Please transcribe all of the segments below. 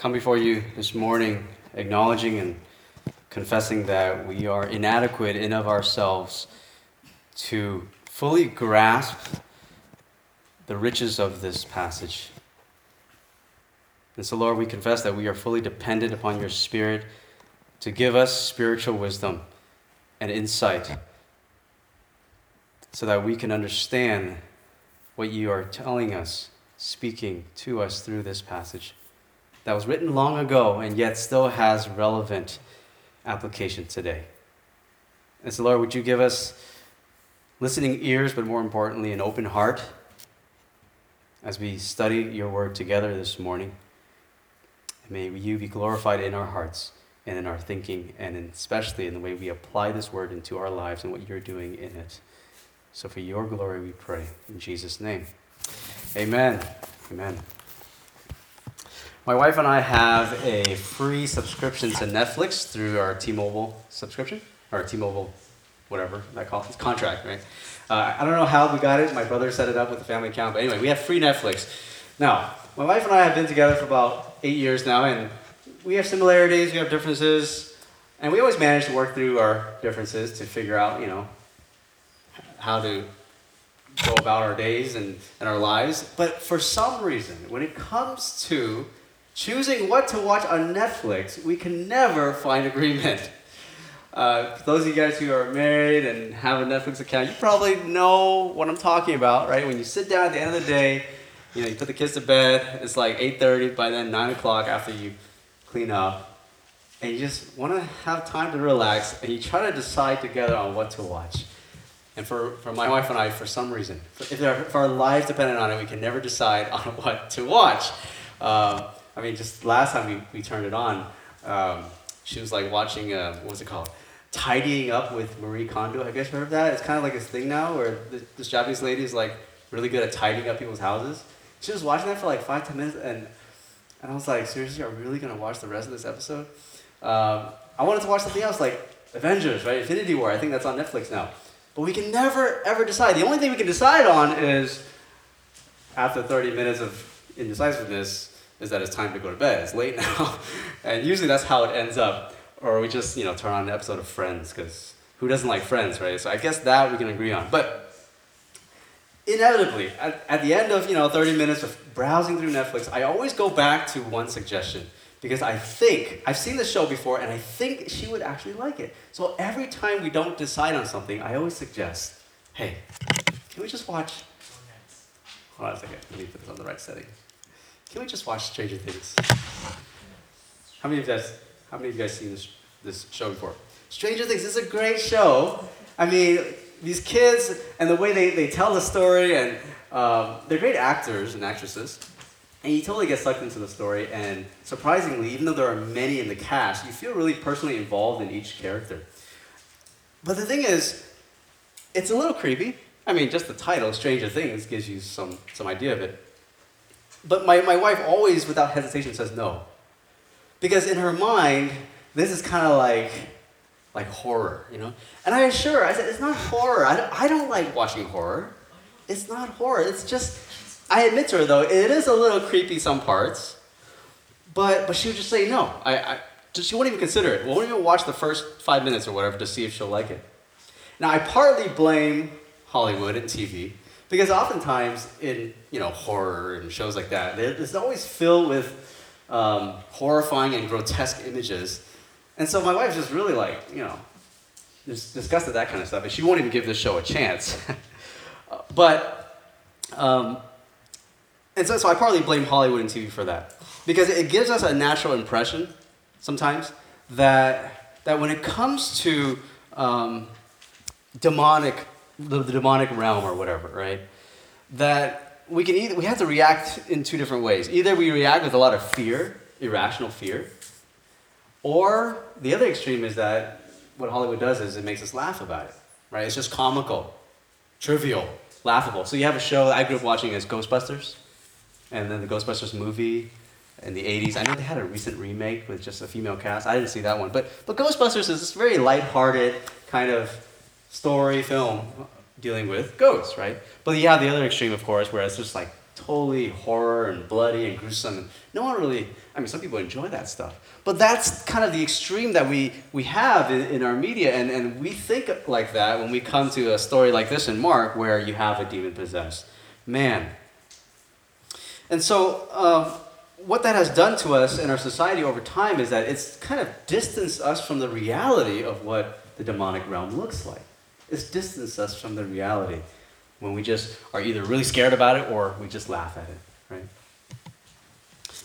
come before you this morning acknowledging and confessing that we are inadequate in of ourselves to fully grasp the riches of this passage. And so, Lord, we confess that we are fully dependent upon your Spirit to give us spiritual wisdom and insight so that we can understand what you are telling us, speaking to us through this passage that was written long ago and yet still has relevant application today. And so, Lord, would you give us listening ears, but more importantly, an open heart as we study your word together this morning? may you be glorified in our hearts and in our thinking, and especially in the way we apply this word into our lives and what you're doing in it. So, for your glory, we pray. In Jesus' name. Amen. Amen. My wife and I have a free subscription to Netflix through our T-Mobile subscription or T-Mobile, whatever that call it, contract, right? Uh, I don't know how we got it. My brother set it up with the family account, but anyway, we have free Netflix. Now, my wife and I have been together for about eight years now, and we have similarities, we have differences, and we always manage to work through our differences to figure out, you know, how to go about our days and, and our lives. But for some reason, when it comes to choosing what to watch on Netflix, we can never find agreement. Uh, for those of you guys who are married and have a Netflix account, you probably know what I'm talking about, right? When you sit down at the end of the day, you know, you put the kids to bed, it's like 8.30, by then 9 o'clock after you clean up, and you just want to have time to relax, and you try to decide together on what to watch. And for, for my wife and I, for some reason, if, our, if our lives depended on it, we can never decide on what to watch. Um, I mean, just last time we, we turned it on, um, she was like watching, uh, what was it called? Tidying Up with Marie Kondo. Have you guys heard of that? It's kind of like this thing now where this Japanese lady is like really good at tidying up people's houses. She was watching that for like five, ten minutes, and, and I was like, seriously, are we really going to watch the rest of this episode? Um, I wanted to watch something else, like Avengers, right? Infinity War. I think that's on Netflix now. But we can never, ever decide. The only thing we can decide on is after 30 minutes of indecisiveness, is that it's time to go to bed. It's late now. and usually that's how it ends up. Or we just, you know, turn on an episode of Friends, because who doesn't like Friends, right? So I guess that we can agree on. But inevitably, at, at the end of, you know, 30 minutes of browsing through Netflix, I always go back to one suggestion. Because I think, I've seen this show before, and I think she would actually like it. So every time we don't decide on something, I always suggest, hey, can we just watch? Hold on a second, let me put this on the right setting. Can we just watch Stranger Things? How many of you guys, how many of you guys seen this, this show before? Stranger Things is a great show. I mean, these kids and the way they, they tell the story, and um, they're great actors and actresses. And you totally get sucked into the story, and surprisingly, even though there are many in the cast, you feel really personally involved in each character. But the thing is, it's a little creepy. I mean, just the title, Stranger Things, gives you some, some idea of it. But my, my wife always, without hesitation, says no. Because in her mind, this is kind of like, like horror, you know? And I assure her, I said, it's not horror. I don't, I don't like watching horror. It's not horror. It's just, I admit to her, though, it is a little creepy some parts. But, but she would just say no. I, I, she wouldn't even consider it. Won't even watch the first five minutes or whatever to see if she'll like it. Now, I partly blame Hollywood and TV because oftentimes in you know horror and shows like that, it's always filled with um, horrifying and grotesque images. And so my wife's just really like you know just disgusted that kind of stuff, and she won't even give this show a chance. but um, and so, so I partly blame Hollywood and TV for that because it gives us a natural impression sometimes that that when it comes to um, demonic the, the demonic realm or whatever, right? That we can either we have to react in two different ways. Either we react with a lot of fear, irrational fear, or the other extreme is that what Hollywood does is it makes us laugh about it, right? It's just comical, trivial, laughable. So you have a show that I grew up watching as Ghostbusters, and then the Ghostbusters movie in the 80s. I know they had a recent remake with just a female cast. I didn't see that one. But, but Ghostbusters is this very lighthearted kind of story film dealing with ghosts, right? But have the other extreme, of course, where it's just like totally horror and bloody and gruesome. And no one really, I mean, some people enjoy that stuff. But that's kind of the extreme that we, we have in, in our media. And, and we think like that when we come to a story like this in Mark where you have a demon possessed man. And so, um, what that has done to us in our society over time is that it's kind of distanced us from the reality of what the demonic realm looks like. It's distanced us from the reality when we just are either really scared about it or we just laugh at it, right?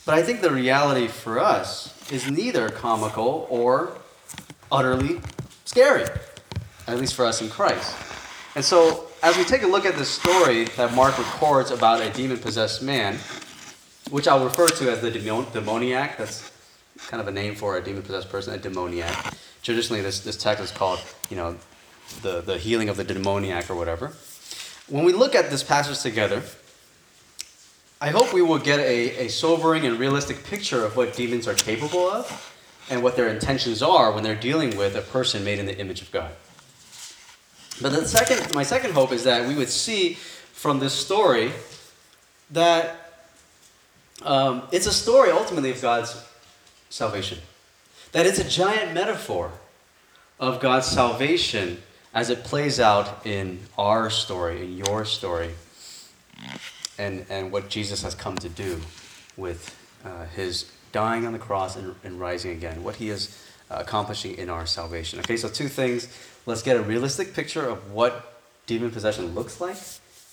But I think the reality for us is neither comical or utterly scary, at least for us in Christ. And so, as we take a look at the story that Mark records about a demon possessed man, which I'll refer to as the demoniac. That's kind of a name for a demon possessed person, a demoniac. Traditionally, this, this text is called, you know, the, the healing of the demoniac or whatever. When we look at this passage together, I hope we will get a, a sobering and realistic picture of what demons are capable of and what their intentions are when they're dealing with a person made in the image of God. But the second, my second hope is that we would see from this story that um, it's a story ultimately of God's salvation. That it's a giant metaphor of God's salvation as it plays out in our story, in your story, and, and what Jesus has come to do with uh, his dying on the cross and, and rising again, what he is uh, accomplishing in our salvation. Okay, so two things. Let's get a realistic picture of what demon possession looks like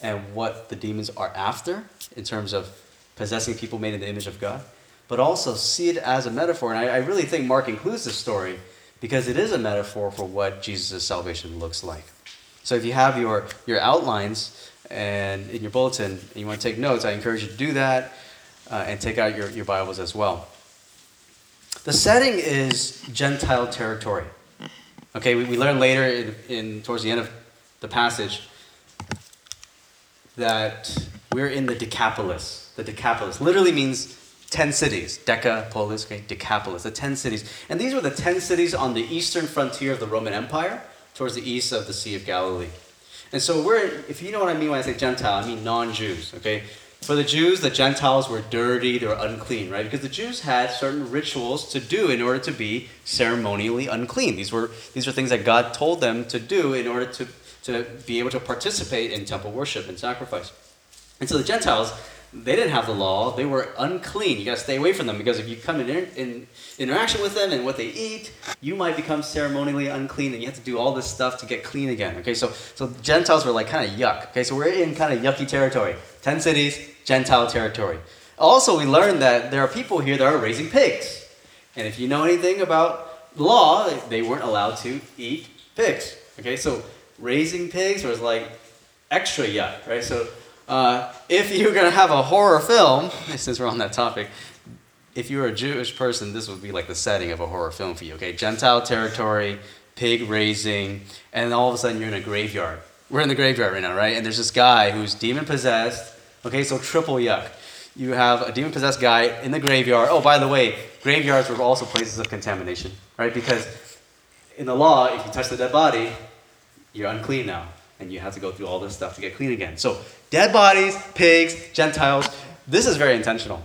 and what the demons are after in terms of possessing people made in the image of God, but also see it as a metaphor. And I, I really think Mark includes this story because it is a metaphor for what Jesus' salvation looks like. So if you have your, your outlines and in your bulletin and you want to take notes, I encourage you to do that uh, and take out your, your Bibles as well. The setting is Gentile territory. Okay, we, we learn later in, in towards the end of the passage that we're in the Decapolis. The Decapolis literally means 10 cities. Decapolis, okay, Decapolis, the 10 cities. And these were the 10 cities on the eastern frontier of the Roman Empire, towards the east of the Sea of Galilee. And so we're, if you know what I mean when I say Gentile, I mean non-Jews, okay? For the Jews, the Gentiles were dirty, they were unclean, right? Because the Jews had certain rituals to do in order to be ceremonially unclean. These were, these were things that God told them to do in order to, to be able to participate in temple worship and sacrifice. And so the Gentiles, they didn't have the law. They were unclean. You got to stay away from them because if you come in, in interaction with them and what they eat, you might become ceremonially unclean and you have to do all this stuff to get clean again. Okay, so, so Gentiles were like kind of yuck. Okay, so we're in kind of yucky territory. 10 cities, Gentile territory. Also, we learned that there are people here that are raising pigs. And if you know anything about the law, they weren't allowed to eat pigs. Okay, so raising pigs was like extra yuck, right? So uh, if you're going to have a horror film, since we're on that topic, if you're a Jewish person, this would be like the setting of a horror film for you, okay? Gentile territory, pig raising, and all of a sudden you're in a graveyard. We're in the graveyard right now, right? And there's this guy who's demon possessed, okay? So triple yuck. You have a demon possessed guy in the graveyard. Oh, by the way, graveyards were also places of contamination, right? Because in the law, if you touch the dead body, you're unclean now and you have to go through all this stuff to get clean again. So, dead bodies, pigs, Gentiles, this is very intentional.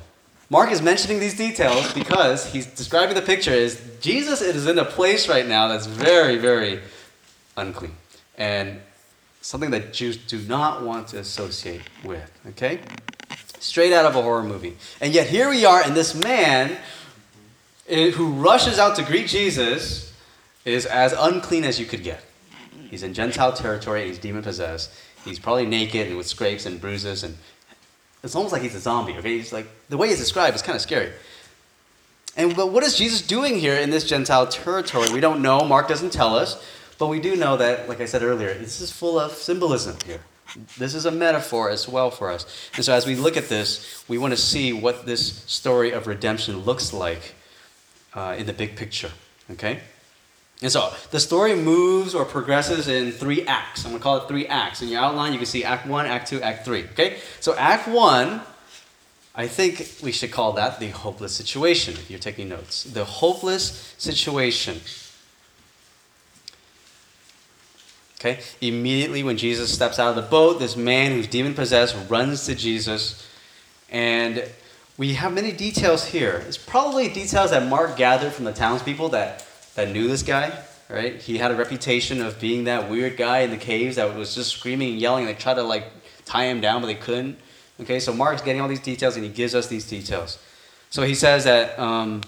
Mark is mentioning these details because he's describing the picture is Jesus is in a place right now that's very, very unclean and something that Jews do not want to associate with. Okay? Straight out of a horror movie. And yet here we are, and this man who rushes out to greet Jesus is as unclean as you could get. He's in Gentile territory and he's demon possessed. He's probably naked and with scrapes and bruises, and it's almost like he's a zombie. Okay, he's like the way he's described is kind of scary. And but what is Jesus doing here in this Gentile territory? We don't know. Mark doesn't tell us, but we do know that, like I said earlier, this is full of symbolism here. This is a metaphor as well for us. And so, as we look at this, we want to see what this story of redemption looks like uh, in the big picture. Okay. And so the story moves or progresses in three acts. I'm going to call it three acts. In your outline, you can see Act 1, Act 2, Act 3. Okay? So Act 1, I think we should call that the hopeless situation, if you're taking notes. The hopeless situation. Okay? Immediately when Jesus steps out of the boat, this man who's demon possessed runs to Jesus And we have many details here. It's probably details that Mark gathered from the townspeople that, that knew this guy, right? He had a reputation of being that weird guy in the caves that was just screaming and yelling. They tried to like tie him down, but they couldn't. Okay, so Mark's getting all these details and he gives us these details. So he says that um,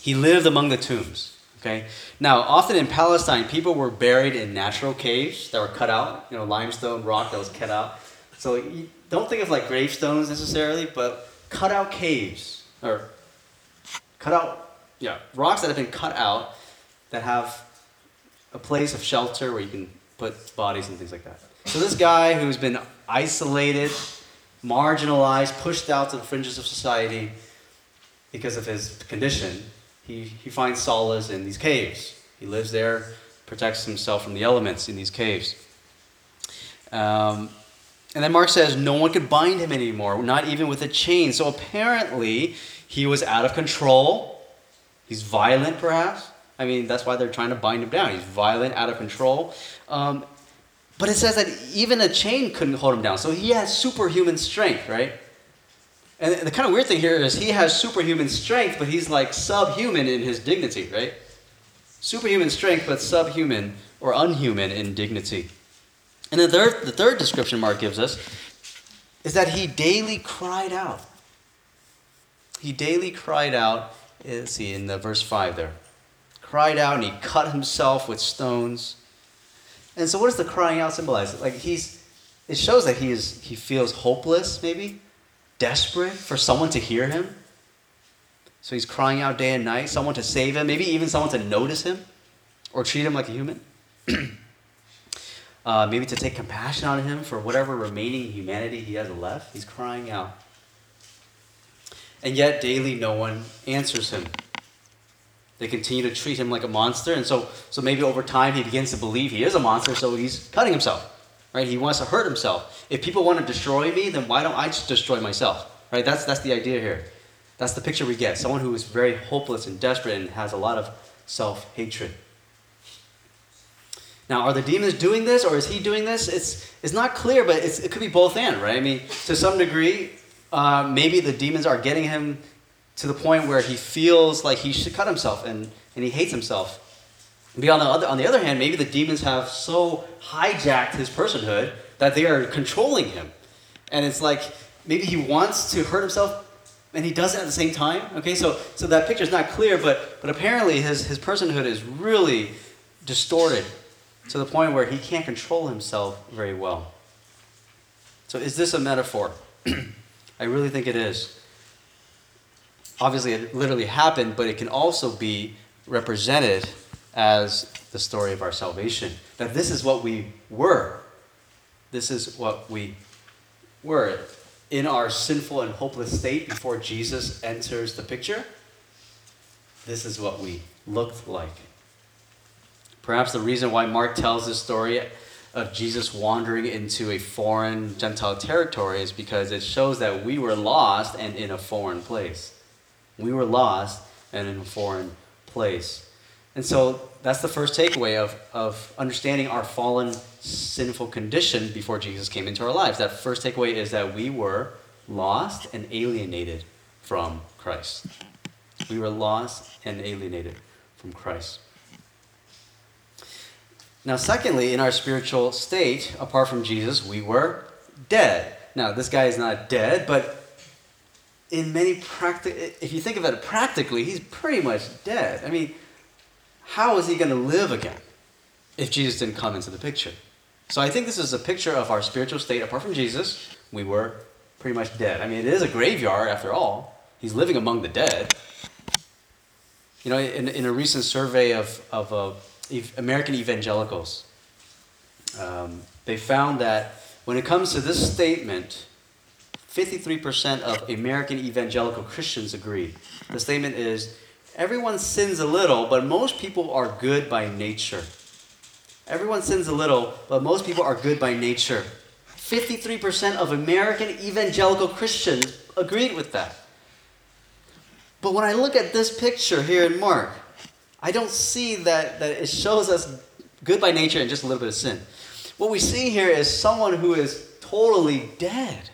he lived among the tombs. Okay, now often in Palestine, people were buried in natural caves that were cut out, you know, limestone rock that was cut out. So you don't think of like gravestones necessarily, but cut out caves or cut out, yeah, rocks that have been cut out that have a place of shelter where you can put bodies and things like that. So this guy who's been isolated, marginalized, pushed out to the fringes of society because of his condition, he, he finds solace in these caves. He lives there, protects himself from the elements in these caves. Um, and then Mark says no one could bind him anymore, not even with a chain. So apparently, he was out of control. He's violent, perhaps. I mean, that's why they're trying to bind him down. He's violent, out of control. Um, but it says that even a chain couldn't hold him down. So he has superhuman strength, right? And the kind of weird thing here is he has superhuman strength, but he's like subhuman in his dignity, right? Superhuman strength, but subhuman or unhuman in dignity. And the third, the third description Mark gives us is that he daily cried out. He daily cried out, let's see, in the verse 5 there. Cried out and he cut himself with stones. And so what does the crying out symbolize? Like he's it shows that he is he feels hopeless, maybe desperate for someone to hear him. So he's crying out day and night, someone to save him, maybe even someone to notice him or treat him like a human. uh, maybe to take compassion on him for whatever remaining humanity he has left. He's crying out. And yet, daily, no one answers him. They continue to treat him like a monster, and so, so maybe over time he begins to believe he is a monster, so he's cutting himself. Right? He wants to hurt himself. If people want to destroy me, then why don't I just destroy myself? Right? That's, that's the idea here. That's the picture we get. Someone who is very hopeless and desperate and has a lot of self hatred. Now, are the demons doing this or is he doing this? It's, it's not clear, but it could be both and, right? I mean, to some degree, uh, maybe the demons are getting him to the point where he feels like he should cut himself and, and he hates himself. On the, other, on the other hand, maybe the demons have so hijacked his personhood that they are controlling him. And it's like maybe he wants to hurt himself and he does it at the same time. Okay, so, so that picture is not clear, but, but apparently his, his personhood is really distorted to the point where he can't control himself very well. So, is this a metaphor? I really think it is. Obviously, it literally happened, but it can also be represented as the story of our salvation. That this is what we were. This is what we were in our sinful and hopeless state before Jesus enters the picture. This is what we looked like. Perhaps the reason why Mark tells this story of Jesus wandering into a foreign Gentile territory is because it shows that we were lost and in a foreign place. We were lost and in a foreign place. And so that's the first takeaway of, of understanding our fallen, sinful condition before Jesus came into our lives. That first takeaway is that we were lost and alienated from Christ. We were lost and alienated from Christ. Now, secondly, in our spiritual state, apart from Jesus, we were dead. Now, this guy is not dead, but in many practical, if you think of it practically, he's pretty much dead. I mean, how is he going to live again if Jesus didn't come into the picture? So I think this is a picture of our spiritual state. Apart from Jesus, we were pretty much dead. I mean, it is a graveyard after all. He's living among the dead. You know, in, in a recent survey of, of uh, American evangelicals, um, they found that when it comes to this statement, 53% of American evangelical Christians agree. The statement is everyone sins a little, but most people are good by nature. Everyone sins a little, but most people are good by nature. 53% of American evangelical Christians agreed with that. But when I look at this picture here in Mark, I don't see that, that it shows us good by nature and just a little bit of sin. What we see here is someone who is totally dead.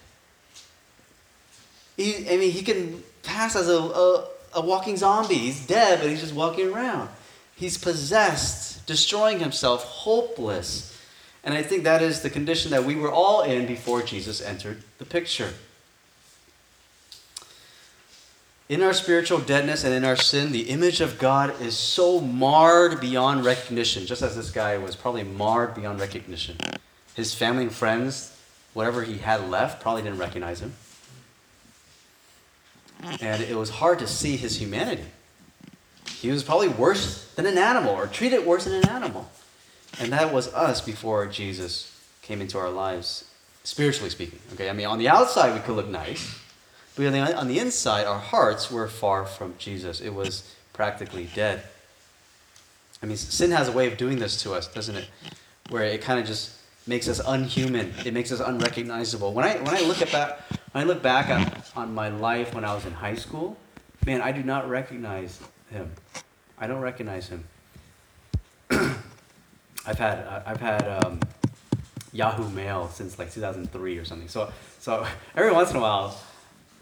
He, I mean, he can pass as a, a, a walking zombie. He's dead, but he's just walking around. He's possessed, destroying himself, hopeless. And I think that is the condition that we were all in before Jesus entered the picture. In our spiritual deadness and in our sin, the image of God is so marred beyond recognition, just as this guy was probably marred beyond recognition. His family and friends, whatever he had left, probably didn't recognize him. And it was hard to see his humanity. He was probably worse than an animal, or treated worse than an animal. And that was us before Jesus came into our lives, spiritually speaking. Okay, I mean, on the outside, we could look nice but on the, on the inside, our hearts were far from Jesus. It was practically dead. I mean, sin has a way of doing this to us, doesn't it? Where it kind of just makes us unhuman. It makes us unrecognizable. When I when I look at that, when I look back on, my life when I was in high school, man, I do not recognize him. I don't recognize him. I've had I've had um, Yahoo Mail since like 2003 or something. So so every once in a while,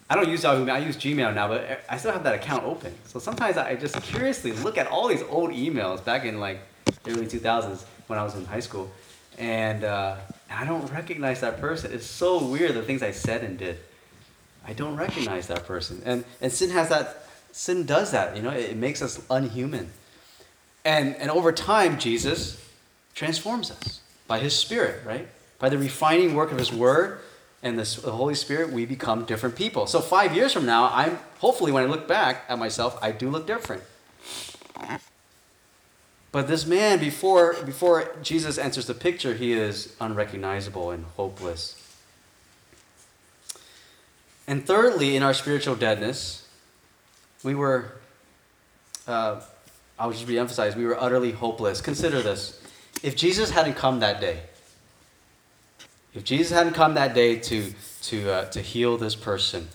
I don't use Yahoo, Mail, I use Gmail now, but I still have that account open. So sometimes I just curiously look at all these old emails back in like early 2000s when I was in high school, and uh, I don't recognize that person. It's so weird the things I said and did. I don't recognize that person, and and sin has that. Sin does that. You know, it, it makes us unhuman, and and over time, Jesus transforms us by His Spirit, right? By the refining work of His Word and the Holy Spirit, we become different people. So five years from now, I'm hopefully when I look back at myself, I do look different. But this man, before before Jesus enters the picture, he is unrecognizable and hopeless. And thirdly, in our spiritual deadness, we were, uh, I would just re-emphasize, we were utterly hopeless. Consider this: if Jesus hadn't come that day, if Jesus hadn't come that day to, to, uh, to heal this person,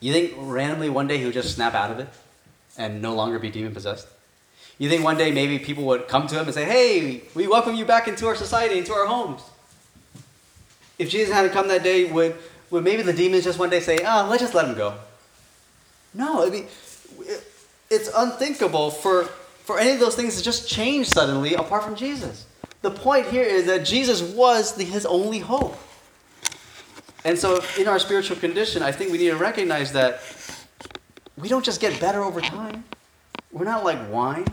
you think randomly one day he would just snap out of it and no longer be demon possessed? You think one day maybe people would come to him and say, Hey, we welcome you back into our society, into our homes? If Jesus hadn't come that day, would, would maybe the demons just one day say, Oh, let's just let him go? No, I mean, it's unthinkable for, for any of those things to just change suddenly apart from Jesus. The point here is that Jesus was the, his only hope. And so, in our spiritual condition, I think we need to recognize that we don't just get better over time. We're not like wine.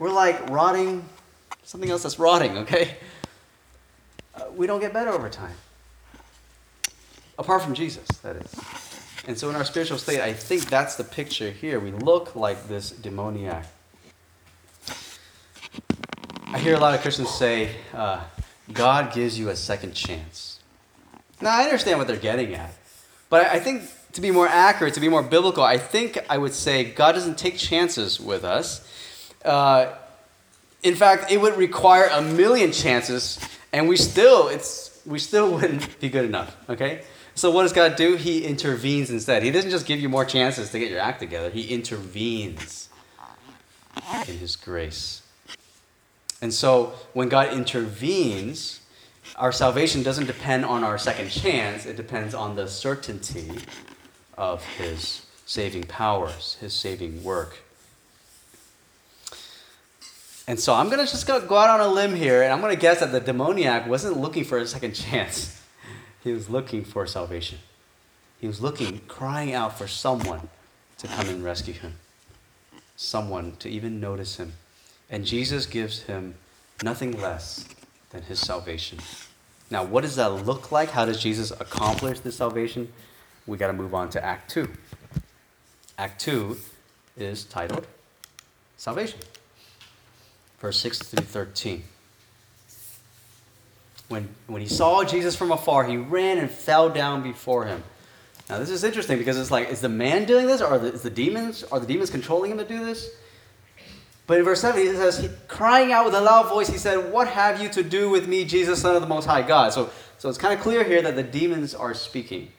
We're like rotting, something else that's rotting, okay? Uh, we don't get better over time. Apart from Jesus, that is. And so, in our spiritual state, I think that's the picture here. We look like this demoniac. I hear a lot of Christians say, uh, God gives you a second chance. Now, I understand what they're getting at, but I think to be more accurate, to be more biblical, I think I would say God doesn't take chances with us. Uh, in fact, it would require a million chances, and we still, it's, we still wouldn't be good enough, okay? So what does God do? He intervenes instead. He doesn't just give you more chances to get your act together. He intervenes in His grace. And so when God intervenes, our salvation doesn't depend on our second chance, it depends on the certainty of His saving powers, His saving work. And so I'm to just go, out on a limb here, and I'm to guess that the demoniac wasn't looking for a second chance. He was looking for salvation. He was looking, crying out for someone to come and rescue him, someone to even notice him. And Jesus gives him nothing less than his salvation. Now, what does that look like? How does Jesus accomplish this salvation? We got to move on to Act 2. Act 2 is titled Salvation. Verse 6 through 13. When, when he saw Jesus from afar, he ran and fell down before him. Now, this is interesting because it's like, is the man doing this, or is the demons? Are the demons controlling him to do this? But in verse 7, he says, he, crying out with a loud voice, he said, What have you to do with me, Jesus, Son of the Most High God? So, so it's kind of clear here that the demons are speaking.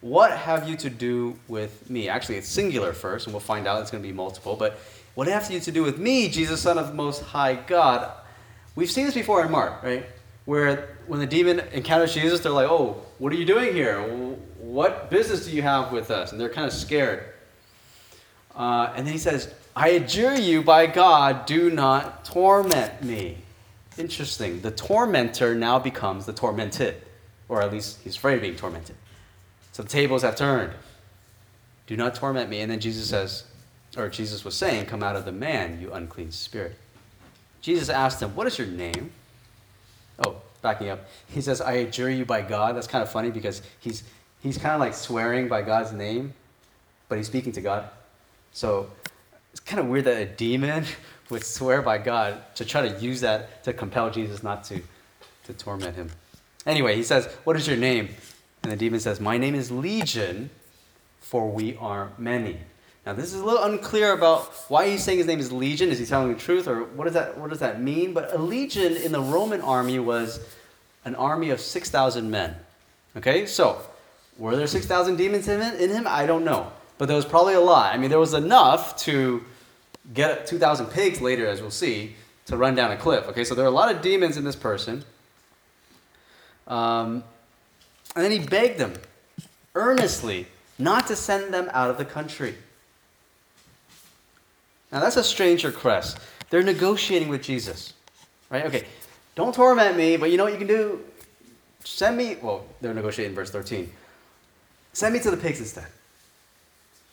What have you to do with me? Actually, it's singular first, and we'll find out it's going to be multiple. But what have you to do with me, Jesus, Son of the Most High God? We've seen this before in Mark, right? Where when the demon encounters Jesus, they're like, Oh, what are you doing here? What business do you have with us? And they're kind of scared. Uh, and then he says, I adjure you by God, do not torment me. Interesting. The tormentor now becomes the tormented, or at least he's afraid of being tormented. So the tables have turned. Do not torment me. And then Jesus says, or Jesus was saying, Come out of the man, you unclean spirit. Jesus asked him, What is your name? Oh, backing up. He says, I adjure you by God. That's kind of funny because he's, he's kind of like swearing by God's name, but he's speaking to God. So it's kind of weird that a demon would swear by God to try to use that to compel Jesus not to, to torment him. Anyway, he says, What is your name? And the demon says, My name is Legion, for we are many. Now, this is a little unclear about why he's saying his name is Legion. Is he telling the truth, or what does that, what does that mean? But a legion in the Roman army was an army of 6,000 men. Okay, so were there 6,000 demons in him? I don't know. But there was probably a lot. I mean, there was enough to get 2,000 pigs later, as we'll see, to run down a cliff. Okay, so there are a lot of demons in this person. Um, and then he begged them earnestly not to send them out of the country. Now that's a strange request. They're negotiating with Jesus, right? Okay, don't torment me, but you know what you can do? Send me, well, they're negotiating verse 13. Send me to the pigs instead.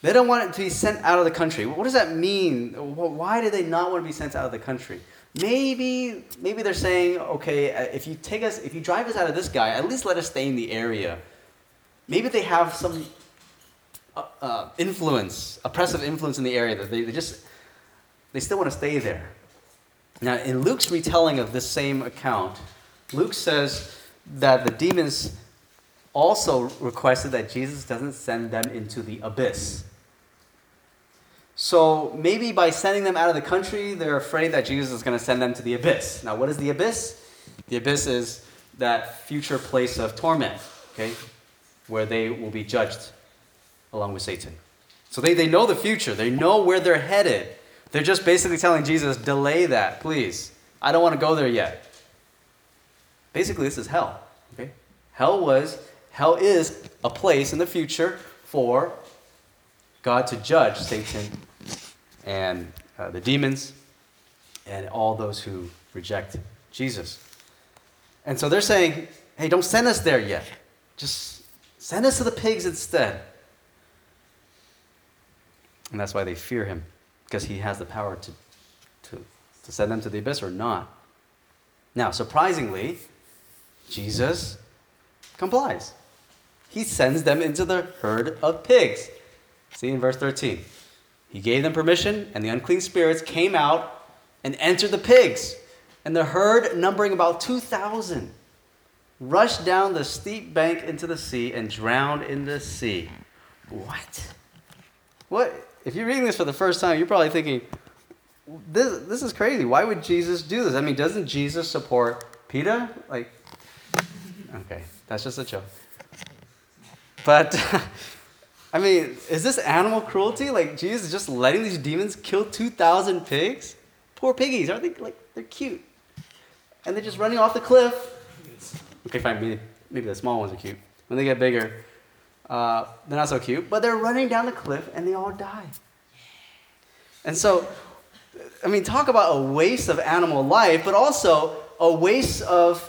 They don't want it to be sent out of the country. What does that mean? Why do they not want to be sent out of the country? Maybe, maybe they're saying, okay, uh, if you take us, if you drive us out of this guy, at least let us stay in the area. Maybe they have some uh, uh, influence, oppressive influence in the area that they, they just they still want to stay there. Now, in Luke's retelling of this same account, Luke says that the demons also requested that Jesus doesn't send them into the abyss. So maybe by sending them out of the country, they're afraid that Jesus is going to send them to the abyss. Now, what is the abyss? The abyss is that future place of torment, okay, where they will be judged along with Satan. So they, they know the future, they know where they're headed. They're just basically telling Jesus, delay that, please. I don't want to go there yet. Basically, this is hell. Okay? Hell was, hell is a place in the future for God to judge Satan and uh, the demons and all those who reject Jesus. And so they're saying, hey, don't send us there yet. Just send us to the pigs instead. And that's why they fear him because he has the power to, to, to send them to the abyss or not. Now, surprisingly, Jesus complies. He sends them into the herd of pigs. See in verse 13. He gave them permission, and the unclean spirits came out and entered the pigs. And the herd, numbering about 2,000, rushed down the steep bank into the sea and drowned in the sea. What? What? If you're reading this for the first time, you're probably thinking, this, this is crazy. Why would Jesus do this? I mean, doesn't Jesus support PETA? Like, okay, that's just a joke. But, I mean, is this animal cruelty? Like, Jesus is just letting these demons kill 2,000 pigs? Poor piggies, aren't they? Like, they're cute. And they're just running off the cliff. Okay, fine, maybe, maybe the small ones are cute. When they get bigger, uh, they're not so cute, but they're running down the cliff and they all die. And so, I mean, talk about a waste of animal life, but also a waste of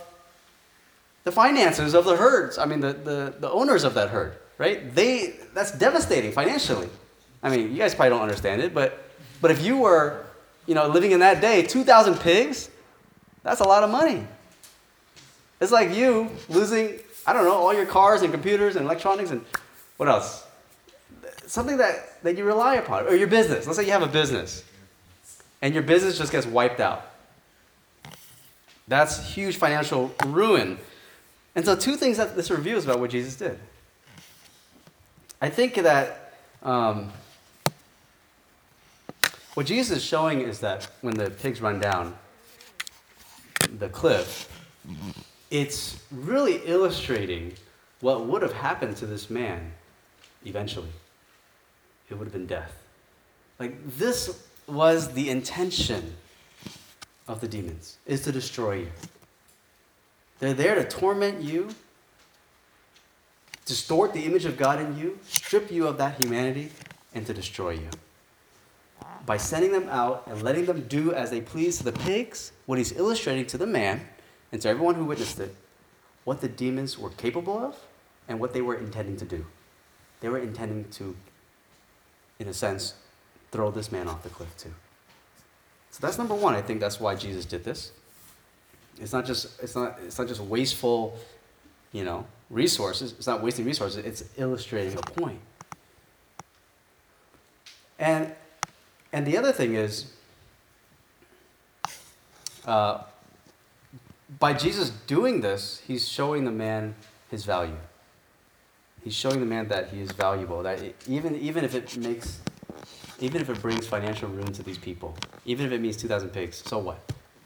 the finances of the herds. I mean, the, the, the owners of that herd, right? They, that's devastating financially. I mean, you guys probably don't understand it, but, but if you were, you know, living in that day, 2,000 pigs, that's a lot of money. It's like you losing I don't know, all your cars and computers and electronics and what else? Something that, that you rely upon, or your business. Let's say you have a business and your business just gets wiped out. That's huge financial ruin. And so, two things that this reveals about what Jesus did. I think that um, what Jesus is showing is that when the pigs run down the cliff, it's really illustrating what would have happened to this man eventually. It would have been death. Like, this was the intention of the demons, is to destroy you. They're there to torment you, distort the image of God in you, strip you of that humanity, and to destroy you. By sending them out and letting them do as they please to the pigs, what he's illustrating to the man and to everyone who witnessed it, what the demons were capable of and what they were intending to do. They were intending to, in a sense, throw this man off the cliff too. So that's number one. I think that's why Jesus did this. It's not just it's not it's not just wasteful, you know, resources. It's not wasting resources. It's illustrating a point. And and the other thing is, uh, by Jesus doing this, he's showing the man his value. He's showing the man that he is valuable. That even even if it makes, even if it brings financial ruin to these people, even if it means two thousand pigs, so what?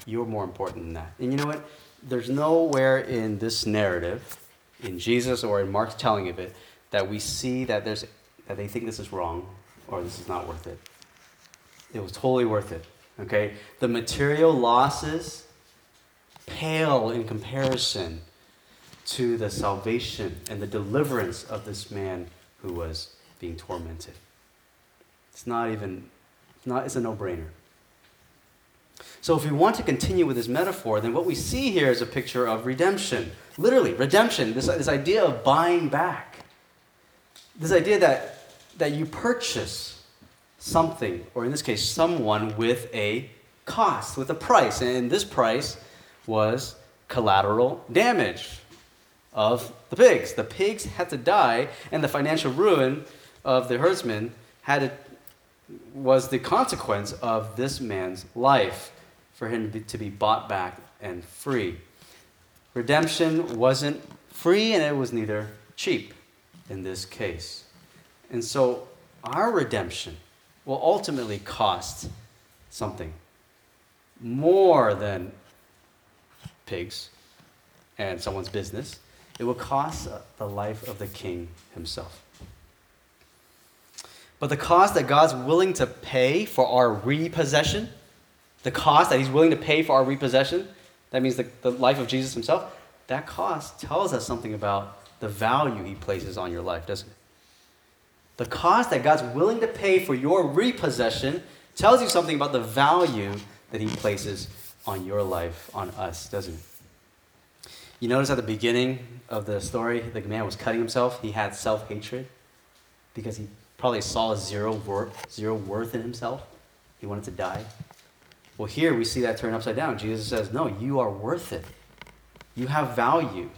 You're more important than that. And you know what? There's nowhere in this narrative, in Jesus or in Mark's telling of it, that we see that there's that they think this is wrong or this is not worth it. It was totally worth it. Okay? The material losses pale in comparison to the salvation and the deliverance of this man who was being tormented. It's not even, it's, not, it's a no brainer. So, if we want to continue with this metaphor, then what we see here is a picture of redemption. Literally, redemption, this, this idea of buying back. This idea that, that you purchase something, or in this case, someone, with a cost, with a price. And this price was collateral damage of the pigs. The pigs had to die, and the financial ruin of the herdsmen had was the consequence of this man's life for him to be, to be bought back and free. Redemption wasn't free, and it was neither cheap in this case. And so our redemption will ultimately cost something more than pigs and someone's business. It will cost the life of the king himself. But the cost that God's willing to pay for our repossession, the cost that He's willing to pay for our repossession, that means the, the life of Jesus Himself, that cost tells us something about the value He places on your life, doesn't it? The cost that God's willing to pay for your repossession tells you something about the value that He places on your life, on us, doesn't it? You notice at the beginning of the story, the man was cutting himself. He had self hatred because he probably saw zero worth, zero worth in himself. He wanted to die. Well, here we see that turn upside down. Jesus says, No, you are worth it. You have value.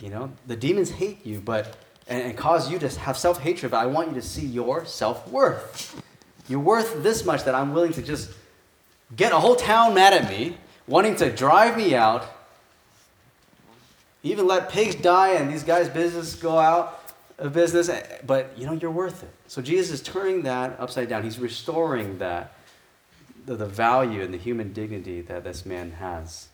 You know, the demons hate you, but and, and cause you to have self hatred, but I want you to see your self worth. You're worth this much that I'm willing to just get a whole town mad at me, wanting to drive me out, even let pigs die and these guys' business go out of business, but you know, you're worth it. So Jesus is turning that upside down. He's restoring that, the, the value and the human dignity that this man has.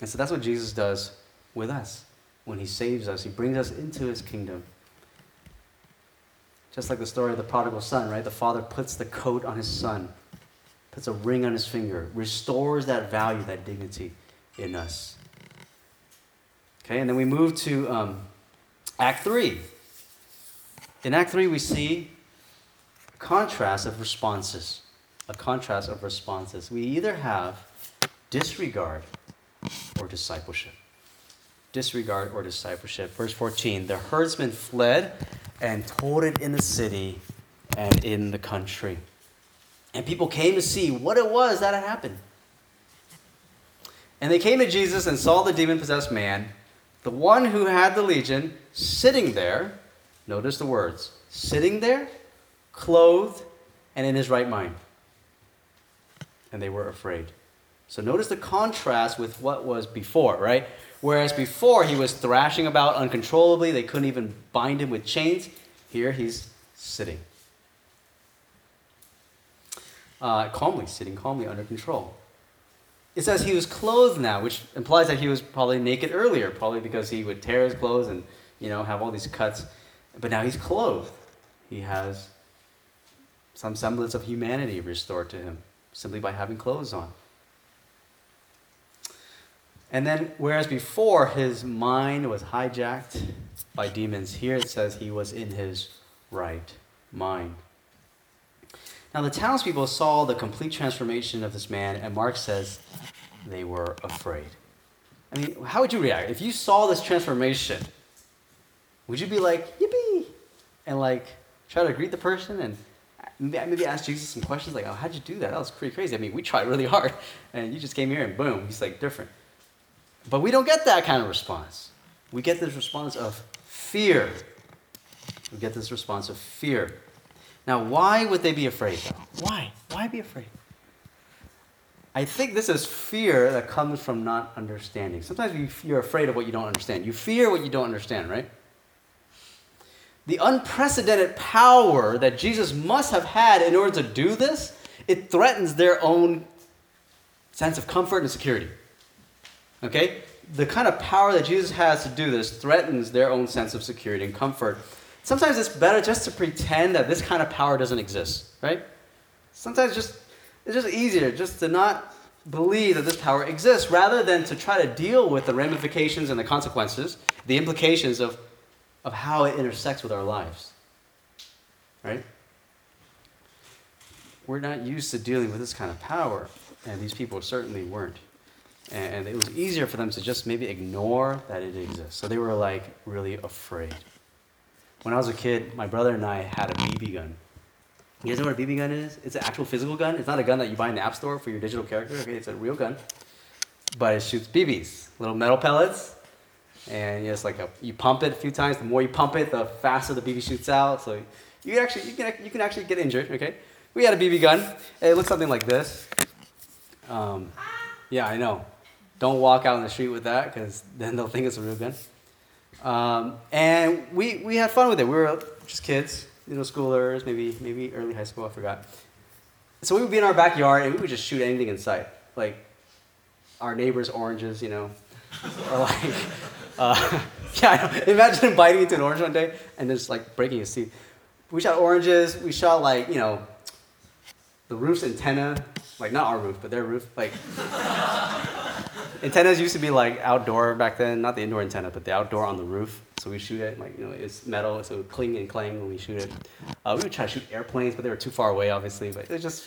And so that's what Jesus does with us. When he saves us, he brings us into his kingdom. Just like the story of the prodigal son, right? The father puts the coat on his son, puts a ring on his finger, restores that value, that dignity in us. Okay, and then we move to um, Act 3. In Act 3, we see a contrast of responses. A contrast of responses. We either have disregard or discipleship. Disregard or discipleship. Verse 14 The herdsmen fled and told it in the city and in the country. And people came to see what it was that had happened. And they came to Jesus and saw the demon possessed man the one who had the legion sitting there, notice the words, sitting there, clothed, and in his right mind. And they were afraid. So notice the contrast with what was before, right? Whereas before he was thrashing about uncontrollably, they couldn't even bind him with chains. Here he's sitting. Uh, calmly, sitting calmly under control. It says he was clothed now, which implies that he was probably naked earlier, probably because he would tear his clothes and you know have all these cuts. But now he's clothed. He has some semblance of humanity restored to him simply by having clothes on. And then, whereas before his mind was hijacked by demons, here it says he was in his right mind. Now, the townspeople saw the complete transformation of this man, and Mark says they were afraid. I mean, how would you react? If you saw this transformation, would you be like, yippee? And like, try to greet the person and uh, uh, maybe ask Jesus some questions like, oh, how'd you do that? That was pretty crazy. I mean, we tried really hard, and you just came here and boom, he's like different. But we don't get that kind of response. We get this response of fear. We get this response of fear. Now, why would they be afraid, though? Why? Why be afraid? I think this is fear that comes from not understanding. Sometimes you're afraid of what you don't understand. You fear what you don't understand, right? The unprecedented power that Jesus must have had in order to do this, it threatens their own sense of comfort and security. Okay? The kind of power that Jesus has to do this threatens their own sense of security and comfort. Sometimes it's better just to pretend that this kind of power doesn't exist, right? Sometimes just it's just easier just to not believe that this power exists rather than to try to deal with the ramifications and the consequences, the implications of, of how it intersects with our lives. Right? We're not used to dealing with this kind of power, and these people certainly weren't. And it was easier for them to just maybe ignore that it exists. So they were like really afraid. When I was a kid, my brother and I had a BB gun. You guys know what a BB gun is? It's an actual physical gun. It's not a gun that you buy in the app store for your digital character. Okay, it's a real gun, but it shoots BBs, little metal pellets, and it's like a, you pump it a few times. The more you pump it, the faster the BB shoots out. So you can actually you can you can actually get injured. Okay, we had a BB gun. It looks something like this. Um, yeah, I know. Don't walk out in the street with that because then they'll think it's a real gun. Um, and we, we had fun with it. We were just kids middle schoolers, maybe maybe early high school, I forgot. So we would be in our backyard and we would just shoot anything in sight, like our neighbors' oranges, you know, or like, uh, yeah, imagine biting into an orange one day and just like breaking his teeth. We shot oranges. We shot like you know, the roof's antenna, like not our roof, but their roof, like. Antennas used to be like outdoor back then, not the indoor antenna, but the outdoor on the roof. So we shoot it, like, you know, it's metal, so it would cling and clang when we shoot it. Uh, we would try to shoot airplanes, but they were too far away, obviously. But it just,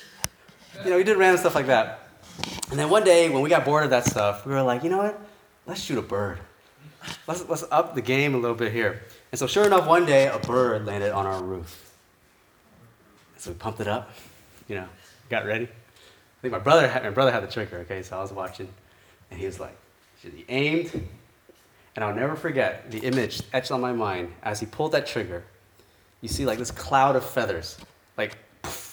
you know, we did random stuff like that. And then one day, when we got bored of that stuff, we were like, you know what? Let's shoot a bird. Let's, let's up the game a little bit here. And so, sure enough, one day, a bird landed on our roof. So we pumped it up, you know, got ready. I think my brother had, my brother had the trigger, okay, so I was watching. And he was like, he aimed, and I'll never forget the image etched on my mind as he pulled that trigger. You see like this cloud of feathers, like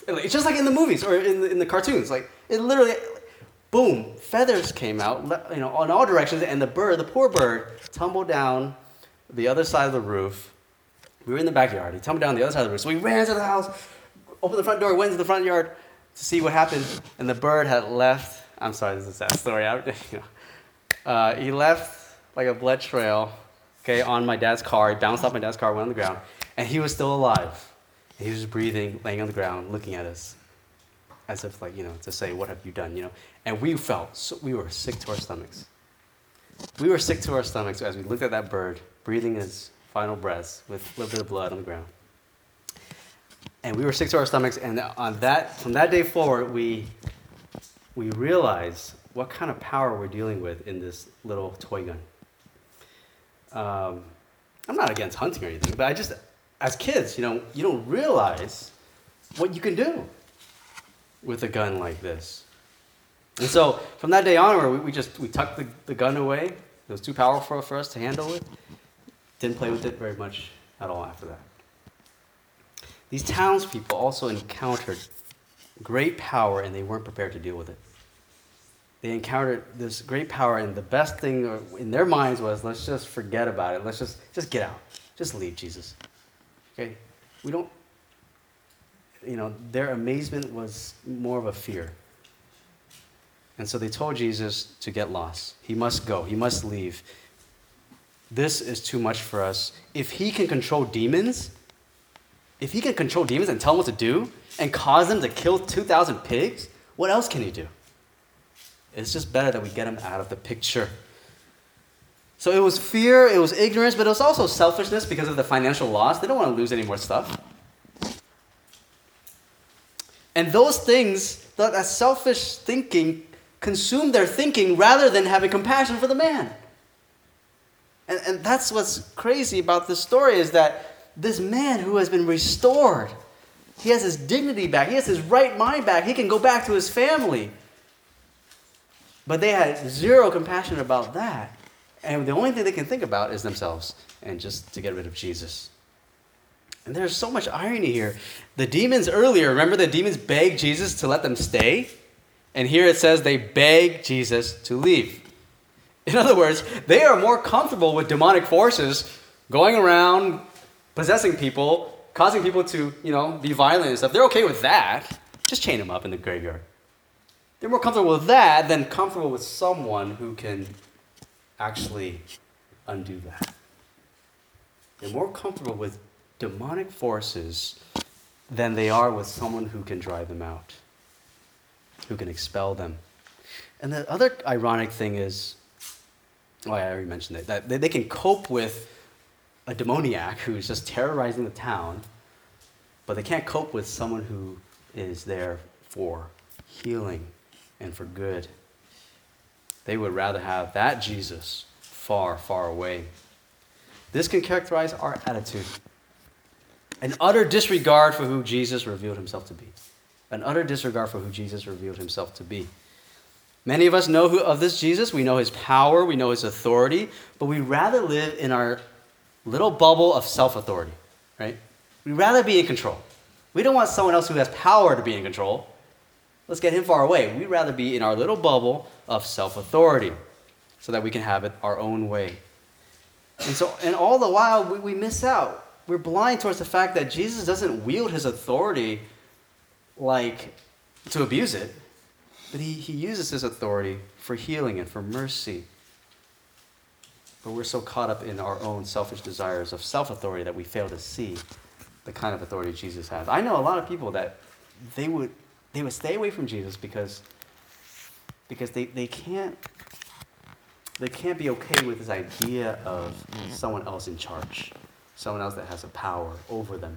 it's just like in the movies or in the, in the cartoons. Like it literally, boom, feathers came out, you know, on all directions, and the bird, the poor bird, tumbled down the other side of the roof. We were in the backyard. He tumbled down the other side of the roof. So we ran to the house, opened the front door, went to the front yard to see what happened, and the bird had left. I'm sorry, this is sad story. I, you know, uh, he left like a blood trail, okay, on my dad's car. He bounced off my dad's car, went on the ground, and he was still alive. And he was breathing, laying on the ground, looking at us, as if like you know to say, "What have you done?" You know. And we felt so, we were sick to our stomachs. We were sick to our stomachs as we looked at that bird, breathing his final breaths with a little bit of blood on the ground. And we were sick to our stomachs, and on that, from that day forward, we we realize what kind of power we're dealing with in this little toy gun. Um, I'm not against hunting or anything, but I just, as kids, you know, you don't realize what you can do with a gun like this. And so from that day onward, we, we just we tucked the, the gun away. It was too powerful for us to handle it. Didn't play with it very much at all after that. These townspeople also encountered great power and they weren't prepared to deal with it they encountered this great power, and the best thing in their minds was, let's just forget about it. Let's just just get out. Just leave Jesus. Okay? We don't you know, their amazement was more of a fear. And so they told Jesus to get lost. He must go. He must leave. This is too much for us. If he can control demons, if he can control demons and tell them what to do and cause them to kill 2,000 pigs, what else can he do? It's just better that we get him out of the picture. So it was fear, it was ignorance, but it was also selfishness because of the financial loss. They don't want to lose any more stuff. And those things, that, that selfish thinking, consumed their thinking rather than having compassion for the man. And, and that's what's crazy about this story is that this man who has been restored, he has his dignity back, he has his right mind back, he can go back to his family. But they had zero compassion about that. And the only thing they can think about is themselves and just to get rid of Jesus. And there's so much irony here. The demons earlier, remember the demons begged Jesus to let them stay? And here it says they beg Jesus to leave. In other words, they are more comfortable with demonic forces going around possessing people, causing people to, you know, be violent and stuff. They're okay with that. Just chain them up in the graveyard. They're more comfortable with that than comfortable with someone who can actually undo that. They're more comfortable with demonic forces than they are with someone who can drive them out, who can expel them. And the other ironic thing is, oh, yeah, I already mentioned it, that they can cope with a demoniac who's just terrorizing the town, but they can't cope with someone who is there for healing and for good. They would rather have that Jesus far, far away. This can characterize our attitude an utter disregard for who Jesus revealed himself to be. An utter disregard for who Jesus revealed himself to be. Many of us know who, of this Jesus. We know his power, we know his authority, but we rather live in our little bubble of self authority, right? We'd rather be in control. We don't want someone else who has power to be in control. Let's get him far away. We'd rather be in our little bubble of self authority so that we can have it our own way. And so, and all the while, we, we miss out. We're blind towards the fact that Jesus doesn't wield his authority like to abuse it, but he, he uses his authority for healing and for mercy but we're so caught up in our own selfish desires of self authority that we fail to see the kind of authority Jesus has. I know a lot of people that they would they would stay away from Jesus because because they, they can't they can't be okay with this idea of someone else in charge, someone else that has a power over them.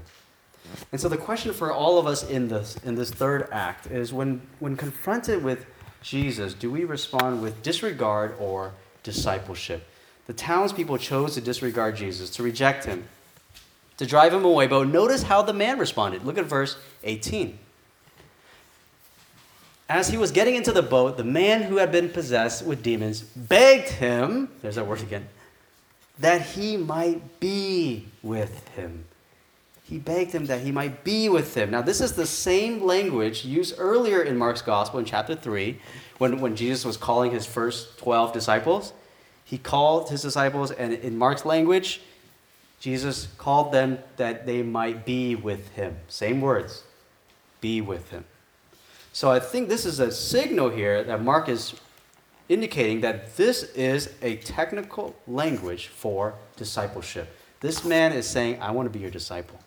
And so the question for all of us in this in this third act is when when confronted with Jesus, do we respond with disregard or discipleship? The townspeople chose to disregard Jesus, to reject him, to drive him away. But notice how the man responded. Look at verse 18. As he was getting into the boat, the man who had been possessed with demons begged him, there's that word again, that he might be with him. He begged him that he might be with him. Now, this is the same language used earlier in Mark's gospel in chapter 3 when, when Jesus was calling his first 12 disciples he called his disciples, and in Mark's language, Jesus called them that they might be with him. Same words be with him. So I think this is a signal here that Mark is indicating that this is a technical language for discipleship. This man is saying, I want to be your disciple.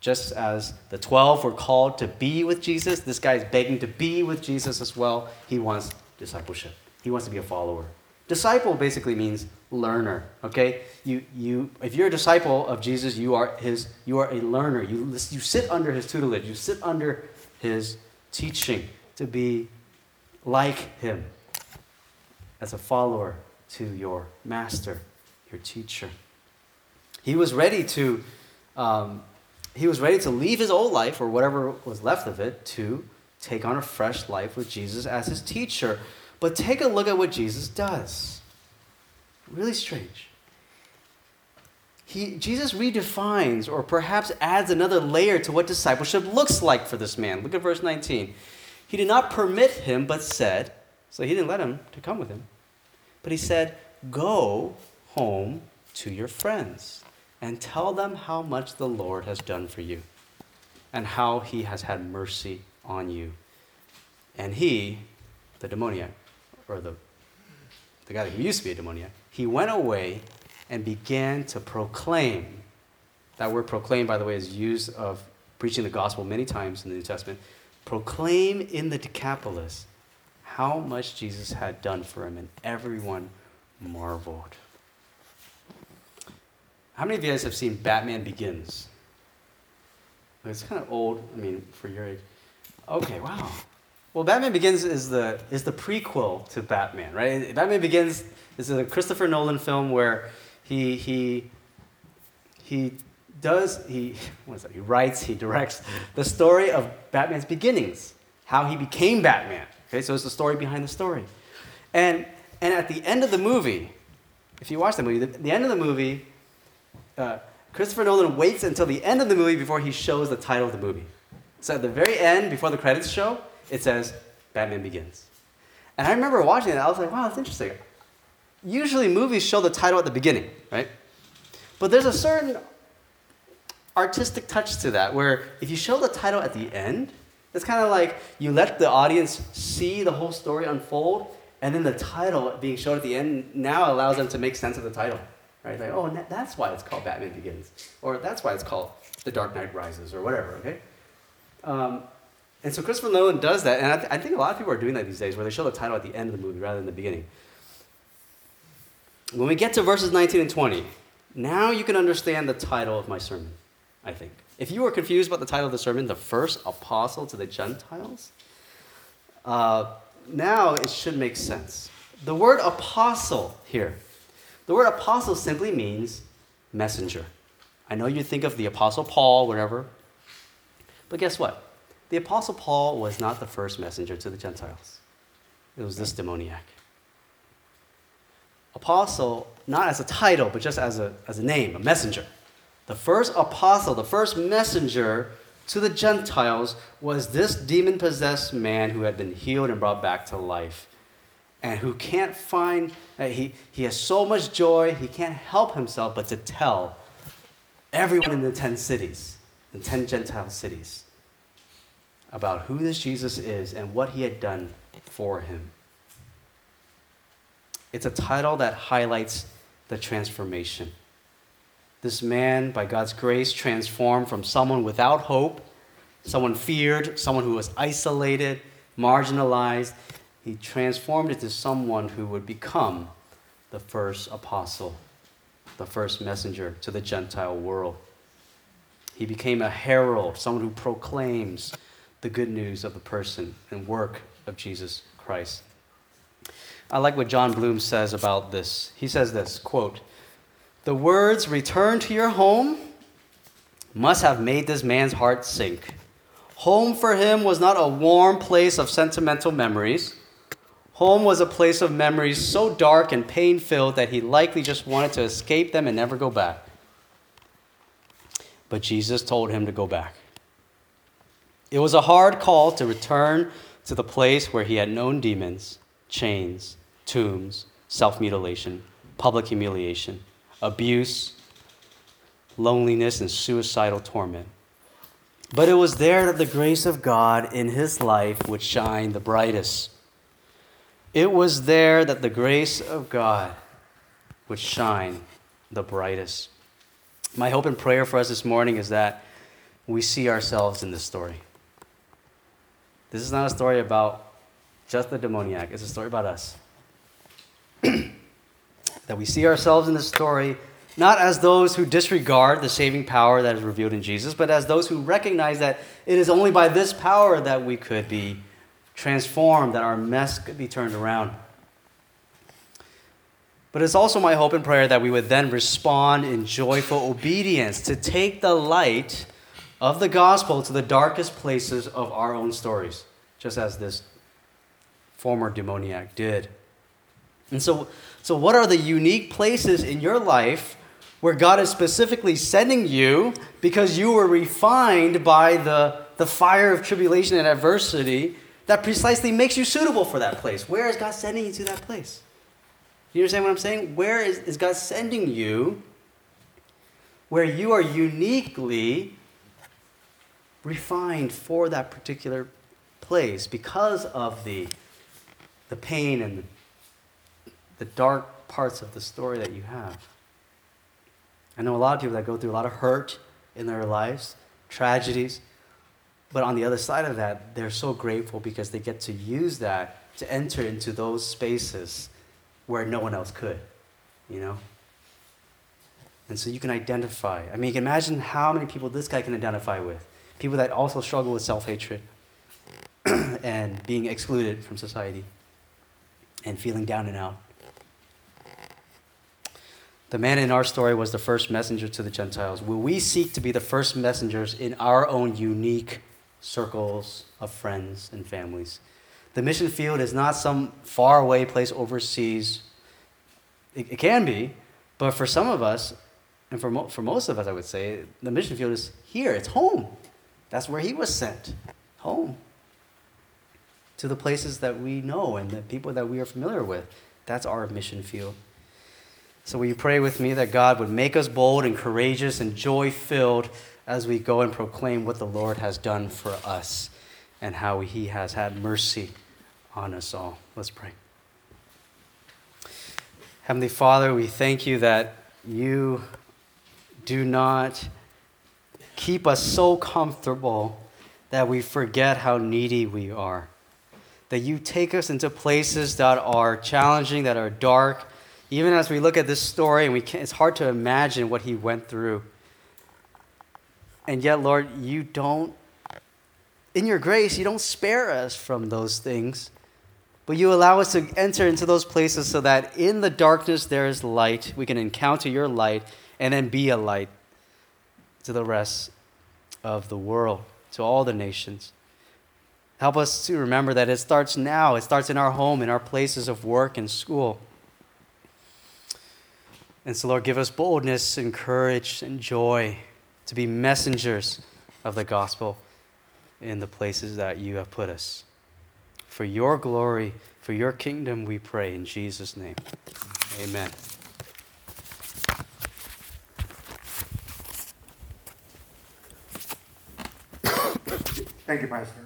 Just as the 12 were called to be with Jesus, this guy is begging to be with Jesus as well. He wants discipleship, he wants to be a follower. Disciple basically means learner, okay? You, you, if you're a disciple of Jesus, you are, his, you are a learner. You, you sit under his tutelage, you sit under his teaching to be like him as a follower to your master, your teacher. He was ready to, um, he was ready to leave his old life or whatever was left of it to take on a fresh life with Jesus as his teacher. But take a look at what Jesus does. Really strange. He, Jesus redefines or perhaps adds another layer to what discipleship looks like for this man. Look at verse 19. He did not permit him, but said, so he didn't let him to come with him, but he said, Go home to your friends and tell them how much the Lord has done for you and how he has had mercy on you. And he, the demoniac, or the, the guy who used to be a demoniac, he went away and began to proclaim. That word proclaim, by the way, is used of preaching the gospel many times in the New Testament. Proclaim in the Decapolis how much Jesus had done for him, and everyone marveled. How many of you guys have seen Batman Begins? It's kind of old, I mean, for your age. Okay, wow. Well, Batman Begins is the, is the prequel to Batman, right? Batman Begins is a Christopher Nolan film where he, he, he does, he, what is that? He writes, he directs the story of Batman's beginnings, how he became Batman. Okay, so it's the story behind the story. And, and at the end of the movie, if you watch the movie, the, the end of the movie, uh, Christopher Nolan waits until the end of the movie before he shows the title of the movie. So at the very end, before the credits show, it says Batman Begins. And I remember watching it, I was like, wow, that's interesting. Usually movies show the title at the beginning, right? But there's a certain artistic touch to that where if you show the title at the end, it's kind of like you let the audience see the whole story unfold, and then the title being shown at the end now allows them to make sense of the title. Right? Like, oh, that's why it's called Batman Begins. Or that's why it's called The Dark Knight Rises, or whatever, okay? Um, and so Christopher Nolan does that, and I, th- I, think a lot of people are doing that these days, where they show the title at the end of the movie rather than the beginning. When we get to verses 19 and 20, now you can understand the title of my sermon, I think. If you were confused about the title of the sermon, the first apostle to the Gentiles, uh, now it should make sense. The word apostle here, the word apostle simply means messenger. I know you think of the apostle Paul, whatever, but guess what? The Apostle Paul was not the first messenger to the Gentiles, it was this demoniac. Apostle, not as a title, but just as a, as a name, a messenger. The first apostle, the first messenger to the Gentiles was this demon possessed man who had been healed and brought back to life. And who can't find, uh, he, he has so much joy, he can't help himself but to tell everyone in the 10 cities, the 10 Gentile cities, about who this Jesus is and what he had done for him. It's a title that highlights the transformation. This man, by God's grace, transformed from someone without hope, someone feared, someone who was isolated, marginalized. He transformed into someone who would become the first apostle, the first messenger to the Gentile world. He became a herald, someone who proclaims the good news of the person and work of Jesus Christ. I like what Jon Bloom says about this. He says this quote, The words return to your home must have made this man's heart sink. Home for him was not a warm place of sentimental memories. Home was a place of memories so dark and pain filled that he likely just wanted to escape them and never go back. But Jesus told him to go back. It was a hard call to return to the place where he had known demons, chains, tombs, self mutilation, public humiliation, abuse, loneliness, and suicidal torment. But it was there that the grace of God in his life would shine the brightest. It was there that the grace of God would shine the brightest. My hope and prayer for us this morning is that we see ourselves in this story. This is not a story about just the demoniac, it's a story about us. that we see ourselves in this story not as those who disregard the saving power that is revealed in Jesus, but as those who recognize that it is only by this power that we could be transformed, that our mess could be turned around. But it's also my hope and prayer that we would then respond in joyful obedience to take the light of the gospel to the darkest places of our own stories, just as this former demoniac did. And so, so what are the unique places in your life where God is specifically sending you because you were refined by the, the fire of tribulation and adversity that precisely makes you suitable for that place? Where is God sending you to that place? You understand what I'm saying? Where is, is God sending you where you are uniquely refined for that particular place because of the, the pain and the, the dark parts of the story that you have. I know a lot of people that go through a lot of hurt in their lives, tragedies, but on the other side of that, they're so grateful because they get to use that to enter into those spaces where no one else could, you know? And so you can identify. I mean, you can imagine how many people this guy can identify with. People that also struggle with self hatred and being excluded from society and feeling down and out. The man in our story was the first messenger to the Gentiles. Will we seek to be the first messengers in our own unique circles of friends and families? The mission field is not some faraway place overseas. It, it can be, but for some of us, and for, mo- for most of us, I would say, the mission field is here. It's home. That's where he was sent. Home. To the places that we know and the people that we are familiar with. That's our mission field. So, will you pray with me that God would make us bold and courageous and joy filled as we go and proclaim what the Lord has done for us and how he has had mercy on us all? Let's pray. Heavenly Father, we thank you that you do not keep us so comfortable that we forget how needy we are. That you take us into places that are challenging, that are dark. Even as we look at this story, and we can't, it's hard to imagine what he went through. And yet, Lord, you don't, in your grace, you don't spare us from those things. But you allow us to enter into those places so that in the darkness there is light. We can encounter your light and then be a light to the rest of the world, to all the nations. Help us to remember that it starts now. It starts in our home, in our places of work and school. And so, Lord, give us boldness and courage and joy to be messengers of the gospel in the places that you have put us. For your glory, for your kingdom, we pray in Jesus' name. Amen. Thank you, Pastor.